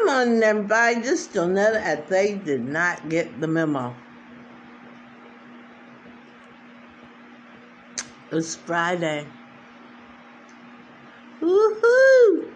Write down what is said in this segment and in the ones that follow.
Good morning, everybody. This is Donetta, and they did not get the memo. It's Friday. Woohoo!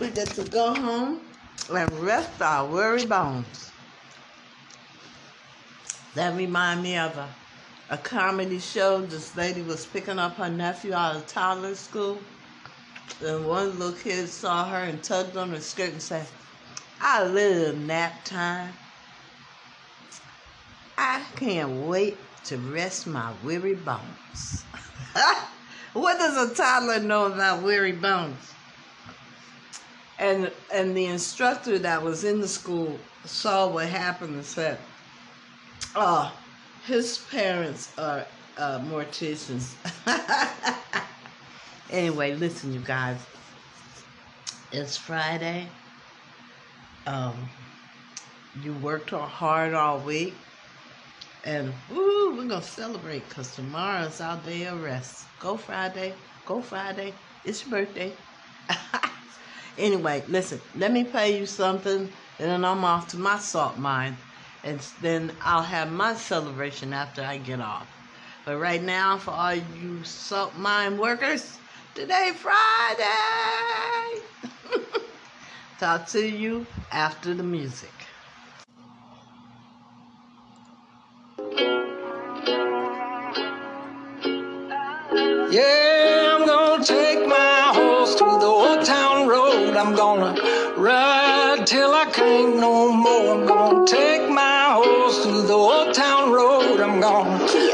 We get to go home and rest our weary bones. That remind me of a, a comedy show. This lady was picking up her nephew out of toddler school. And one little kid saw her and tugged on her skirt and said, I live nap time. I can't wait to rest my weary bones. what does a toddler know about weary bones? And and the instructor that was in the school saw what happened and said, "Oh, his parents are uh, morticians." anyway, listen, you guys. It's Friday. Um, you worked hard all week. And woo, we're gonna celebrate because tomorrow is our day of rest. Go Friday, go Friday. It's your birthday. anyway, listen, let me pay you something, and then I'm off to my salt mine, and then I'll have my celebration after I get off. But right now, for all you salt mine workers, today Friday. Talk to you after the music. Yeah, I'm gonna take my horse to the old town road. I'm gonna ride till I can't no more. I'm gonna take my horse to the old town road. I'm gonna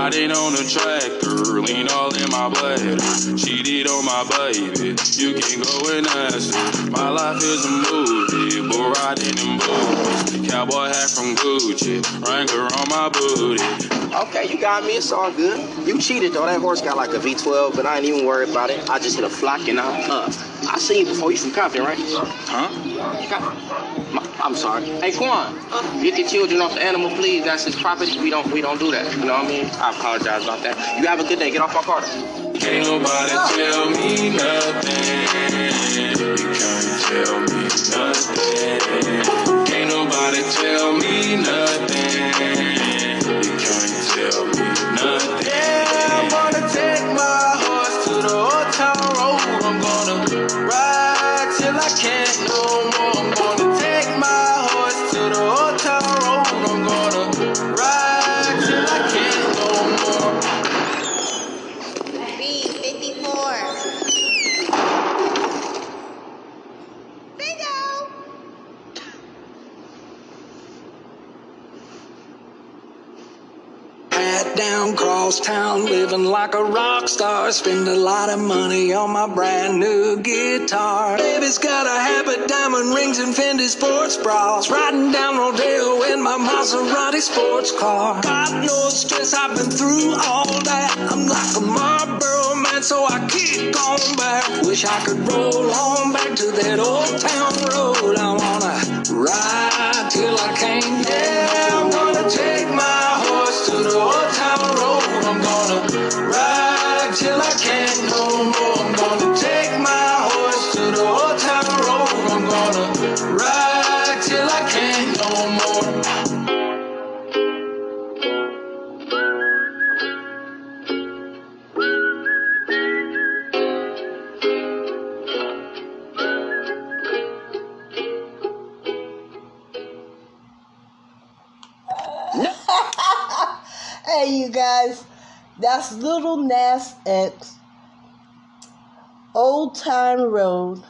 Riding on a tractor, lean all in my bladder. Cheated on my baby, you can go and ask her. My life is a movie, bull riding in boots. Cowboy hat from Gucci, Wrangler on my booty. Okay, you got me. It's all good. You cheated though. That horse got like a V12, but I ain't even worried about it. I just hit a flock and I'm up. I seen you before. You from Compton, right? Huh? You got- My- I'm sorry. Hey, Quan, get the children off the animal, please. That's his property. We don't, we don't do that. You know what I mean? I apologize about that. You have a good day. Get off my car. Can't nobody tell me nothing. You can't tell me nothing. Down, cross town, living like a rock star. Spend a lot of money on my brand new guitar. Baby's got a habit, diamond rings, and Fendi sports bras. Riding down Rodeo in my Maserati sports car. Got no stress, I've been through all that. I'm like a Marlboro man, so I keep going back. Wish I could roll on back to that old town Hey, you guys, that's Little Nas X, Old Time Road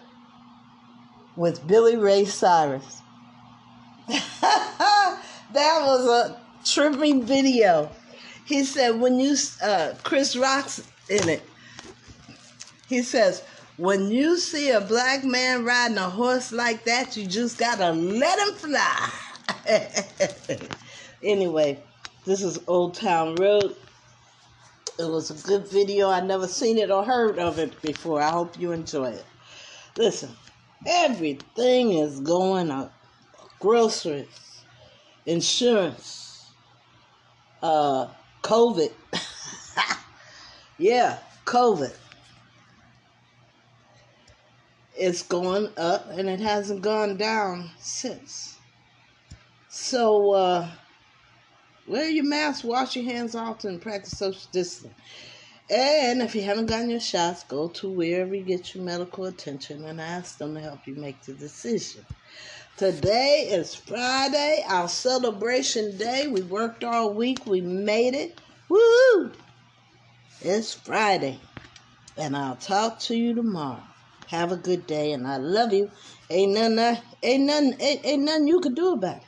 with Billy Ray Cyrus. that was a tripping video. He said, when you, uh, Chris Rock's in it, he says, When you see a black man riding a horse like that, you just gotta let him fly. anyway, this is Old Town Road. It was a good video. I never seen it or heard of it before. I hope you enjoy it. Listen, everything is going up. Groceries, insurance, uh, COVID. yeah, COVID. It's going up and it hasn't gone down since. So, uh, wear your mask, wash your hands often, practice social distancing. And if you haven't gotten your shots, go to wherever you get your medical attention and ask them to help you make the decision. Today is Friday, our celebration day. We worked all week, we made it. Woo! It's Friday. And I'll talk to you tomorrow. Have a good day, and I love you. Ain't nothing, uh, ain't nothing, ain't, ain't nothing you can do about it.